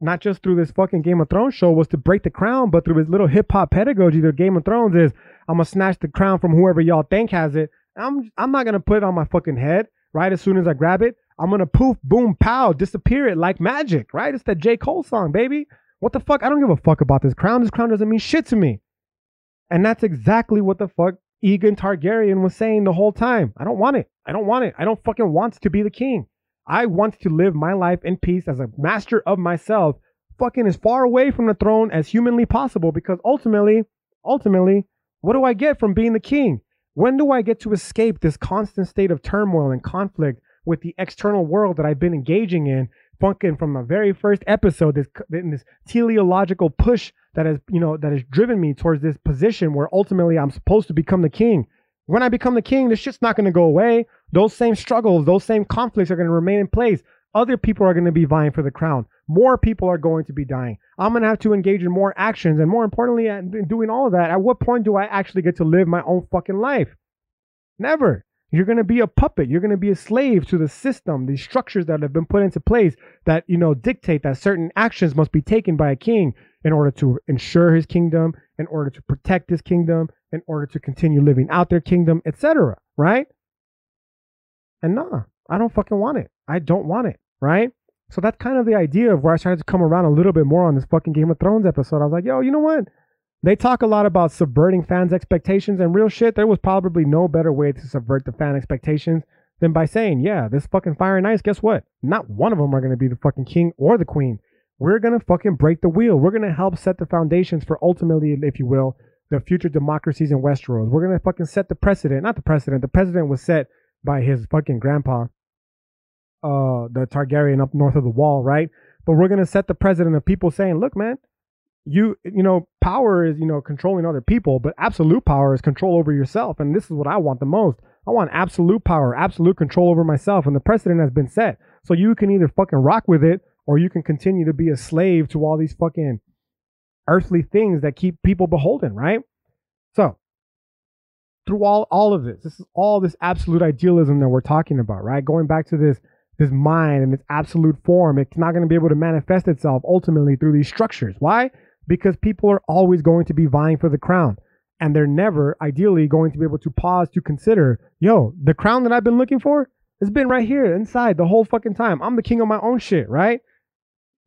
not just through this fucking Game of Thrones show, was to break the crown, but through his little hip hop pedagogy, the Game of Thrones is I'm gonna snatch the crown from whoever y'all think has it. I'm I'm not gonna put it on my fucking head, right? As soon as I grab it, I'm gonna poof, boom, pow, disappear it like magic, right? It's that J. Cole song, baby. What the fuck? I don't give a fuck about this crown. This crown doesn't mean shit to me. And that's exactly what the fuck Aegon Targaryen was saying the whole time. I don't want it. I don't want it. I don't fucking want to be the king. I want to live my life in peace as a master of myself, fucking as far away from the throne as humanly possible because ultimately, ultimately, what do I get from being the king? When do I get to escape this constant state of turmoil and conflict with the external world that I've been engaging in, fucking from the very first episode, this this teleological push that has, you know, that has driven me towards this position where ultimately I'm supposed to become the king. When I become the king, this shit's not going to go away. Those same struggles, those same conflicts are going to remain in place. Other people are going to be vying for the crown. More people are going to be dying. I'm going to have to engage in more actions. And more importantly, uh, in doing all of that, at what point do I actually get to live my own fucking life? Never. You're going to be a puppet. You're going to be a slave to the system, these structures that have been put into place that, you know, dictate that certain actions must be taken by a king in order to ensure his kingdom, in order to protect his kingdom, in order to continue living out their kingdom, etc. Right? And nah, I don't fucking want it. I don't want it. Right? So that's kind of the idea of where I started to come around a little bit more on this fucking Game of Thrones episode. I was like, yo, you know what? They talk a lot about subverting fans' expectations and real shit. There was probably no better way to subvert the fan expectations than by saying, yeah, this fucking Fire and Ice, guess what? Not one of them are going to be the fucking king or the queen. We're going to fucking break the wheel. We're going to help set the foundations for ultimately, if you will, the future democracies in Westeros. We're to fucking set the precedent. Not the precedent. The precedent was set by his fucking grandpa, uh, the Targaryen up north of the wall, right? But we're to set the precedent of people saying, look, man, you you know power is you know controlling other people but absolute power is control over yourself and this is what i want the most i want absolute power absolute control over myself and the precedent has been set so you can either fucking rock with it or you can continue to be a slave to all these fucking earthly things that keep people beholden right? So through all all of this this is all this absolute idealism that we're talking about right? Going back to this this mind and its absolute form it's not going to be able to manifest itself ultimately through these structures. Why? Because people are always going to be vying for the crown and they're never ideally going to be able to pause to consider yo the crown that i've been looking for has been right here inside the whole fucking time. I'm the king of my own shit right?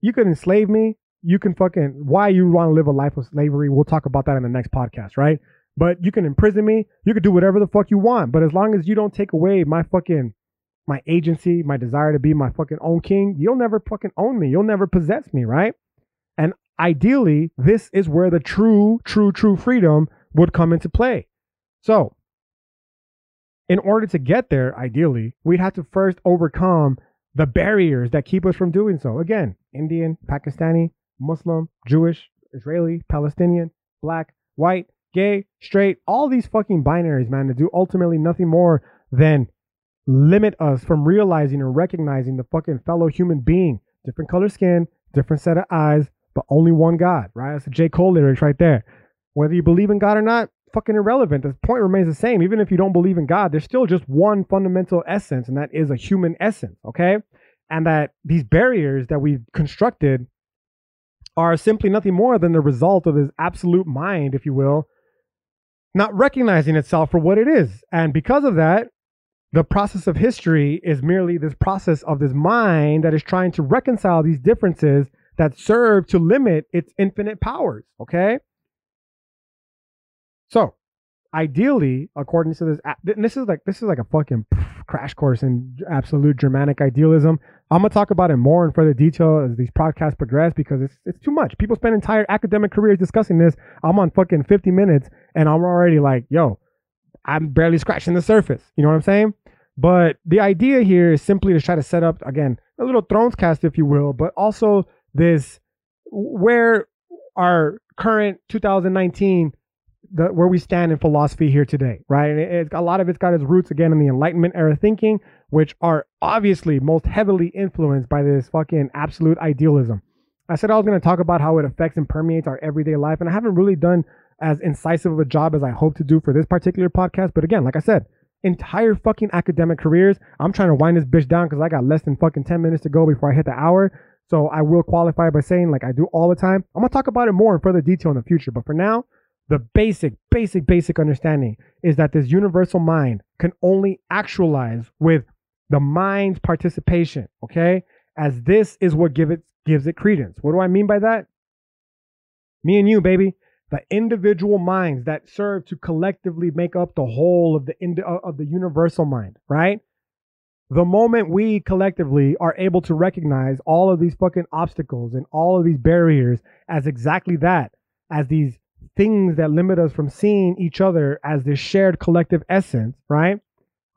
You can enslave me you can fucking why you want to live a life of slavery we'll talk about that in the next podcast right but you can imprison me you can do whatever the fuck you want but as long as you don't take away my fucking my agency my desire to be my fucking own king you'll never fucking own me you'll never possess me right and ideally, this is where the true, true, true freedom would come into play. So, in order to get there, ideally, we'd have to first overcome the barriers that keep us from doing so. Again, Indian, Pakistani, Muslim, Jewish, Israeli, Palestinian, black, white, gay, straight, all these fucking binaries, man, to do ultimately nothing more than limit us from realizing and recognizing the fucking fellow human being. Different color skin, different set of eyes, but only one God, right? That's a J. Cole lyrics right there. Whether you believe in God or not, fucking irrelevant. The point remains the same. Even if you don't believe in God, there's still just one fundamental essence, and that is a human essence, okay? And that these barriers that we've constructed are simply nothing more than the result of this absolute mind, if you will, not recognizing itself for what it is. And because of that, the process of history is merely this process of this mind that is trying to reconcile these differences that serve to limit its infinite powers. Okay. So, ideally, according to this, this is like this is like a fucking crash course in absolute Germanic idealism. I'm gonna talk about it more in further detail as these podcasts progress because it's it's too much. People spend entire academic careers discussing this. I'm on fucking 50 minutes and I'm already like, yo, I'm barely scratching the surface. You know what I'm saying? But the idea here is simply to try to set up again a little Thrones cast, if you will, but also this where our current 2019 the, where we stand in philosophy here today, right? And it, a lot of it's got its roots again in the Enlightenment era thinking, which are obviously most heavily influenced by this fucking absolute idealism. I said I was going to talk about how it affects and permeates our everyday life, and I haven't really done as incisive of a job as I hope to do for this particular podcast. But again, like I said, entire fucking academic careers, I'm trying to wind this bitch down because I got less than fucking 10 minutes to go before I hit the hour. So I will qualify by saying, like I do all the time, I'm gonna talk about it more in further detail in the future. But for now, the basic, basic, basic understanding is that this universal mind can only actualize with the mind's participation, okay? As this is what give it, gives it credence. What do I mean by that? Me and you, baby. The individual minds that serve to collectively make up the whole of the uh, of the universal mind, right? The moment we collectively are able to recognize all of these fucking obstacles and all of these barriers as exactly that, as these things that limit us from seeing each other as this shared collective essence, right?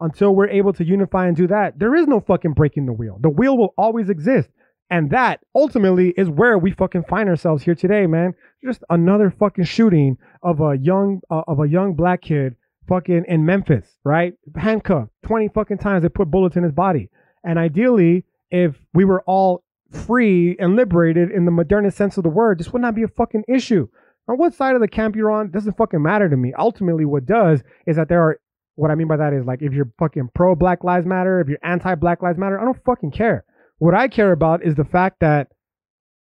Until we're able to unify and do that, there is no fucking breaking the wheel. The wheel will always exist. And that ultimately is where we fucking find ourselves here today, man. Just another fucking shooting of a young uh, of a young black kid fucking in Memphis, right? Handcuffed 20 fucking times they put bullets in his body. And ideally, if we were all free and liberated in the modernist sense of the word, this would not be a fucking issue on what side of the camp you're on doesn't fucking matter to me. Ultimately, what does is that there are what I mean by that is like if you're fucking pro Black Lives Matter, if you're anti Black Lives Matter, I don't fucking care. What I care about is the fact that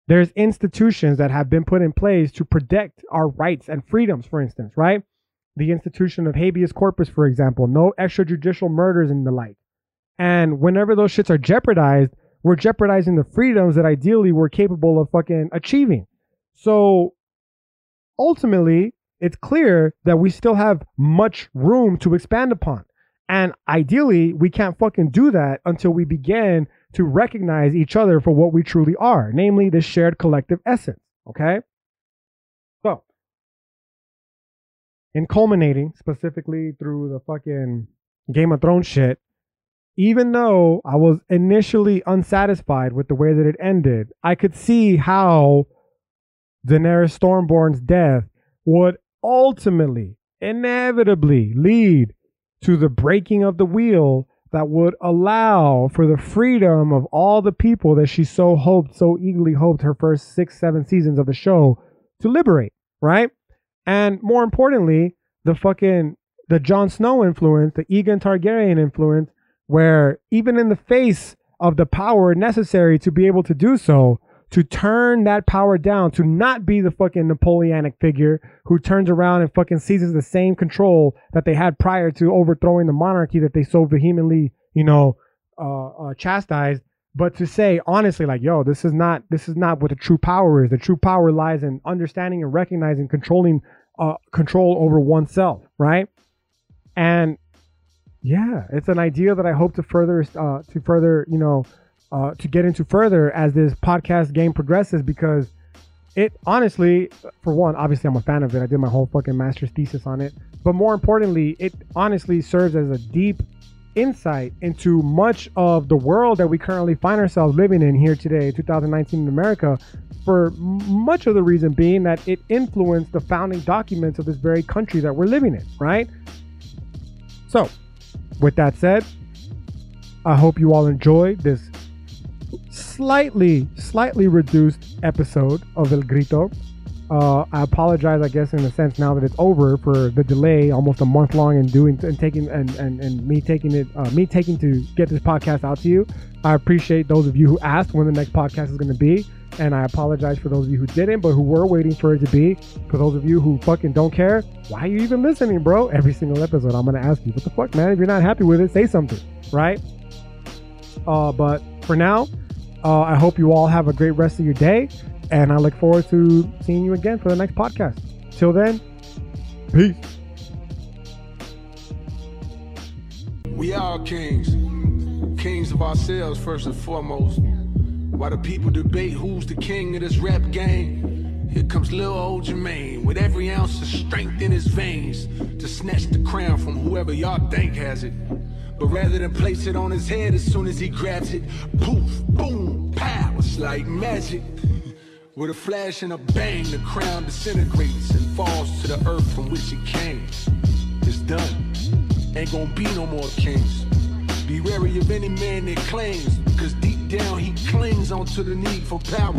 there's institutions that have been put in place to protect our rights and freedoms, for instance, right? The institution of habeas corpus, for example, no extrajudicial murders and the like. And whenever those shits are jeopardized, we're jeopardizing the freedoms that ideally we're capable of fucking achieving. So ultimately, it's clear that we still have much room to expand upon. And ideally, we can't fucking do that until we begin to recognize each other for what we truly are, namely the shared collective essence. Okay? So, in culminating specifically through the fucking Game of Thrones shit, even though I was initially unsatisfied with the way that it ended, I could see how Daenerys Stormborn's death would ultimately, inevitably lead to the breaking of the wheel that would allow for the freedom of all the people that she so hoped, so eagerly hoped her first six, seven seasons of the show to liberate, right? And more importantly, the fucking the Jon Snow influence, the Aegon Targaryen influence, where even in the face of the power necessary to be able to do so, to turn that power down, to not be the fucking Napoleonic figure who turns around and fucking seizes the same control that they had prior to overthrowing the monarchy that they so vehemently, you know, uh, uh, chastised. But to say honestly, like, yo, this is not this is not what the true power is. The true power lies in understanding and recognizing, controlling, uh, control over oneself, right? And yeah, it's an idea that I hope to further, uh, to further, you know, uh, to get into further as this podcast game progresses because it honestly, for one, obviously I'm a fan of it. I did my whole fucking master's thesis on it. But more importantly, it honestly serves as a deep insight into much of the world that we currently find ourselves living in here today, 2019 in America, for much of the reason being that it influenced the founding documents of this very country that we're living in, right? So, with that said, I hope you all enjoy this slightly, slightly reduced episode of El Grito. Uh, I apologize, I guess, in a sense now that it's over for the delay, almost a month long, and doing and taking and and, and me taking it, uh, me taking to get this podcast out to you. I appreciate those of you who asked when the next podcast is going to be, and I apologize for those of you who didn't, but who were waiting for it to be. For those of you who fucking don't care, why are you even listening, bro? Every single episode, I'm going to ask you, what the fuck, man? If you're not happy with it, say something, right? Uh, but for now, uh, I hope you all have a great rest of your day, and I look forward to seeing you again for the next podcast. Till then, peace. We are kings. Kings of ourselves, first and foremost. While the people debate who's the king of this rap game, here comes little old Jermaine with every ounce of strength in his veins to snatch the crown from whoever y'all think has it. But rather than place it on his head as soon as he grabs it, poof, boom, pow, it's like magic. With a flash and a bang, the crown disintegrates and falls to the earth from which it came. It's done. Ain't gonna be no more kings. Be wary of any man that claims, cause deep down he clings onto the need for power.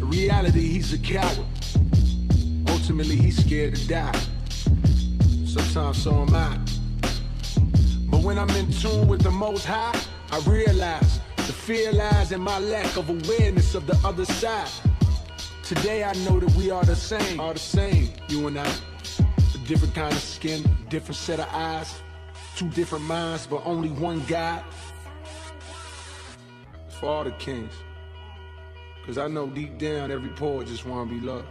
In reality, he's a coward. Ultimately, he's scared to die. Sometimes so am I. When I'm in tune with the most high, I realize the fear lies in my lack of awareness of the other side. Today I know that we are the same, are the same, you and I. A different kind of skin, different set of eyes, two different minds, but only one God. For all the kings. Cause I know deep down every poet just wanna be loved.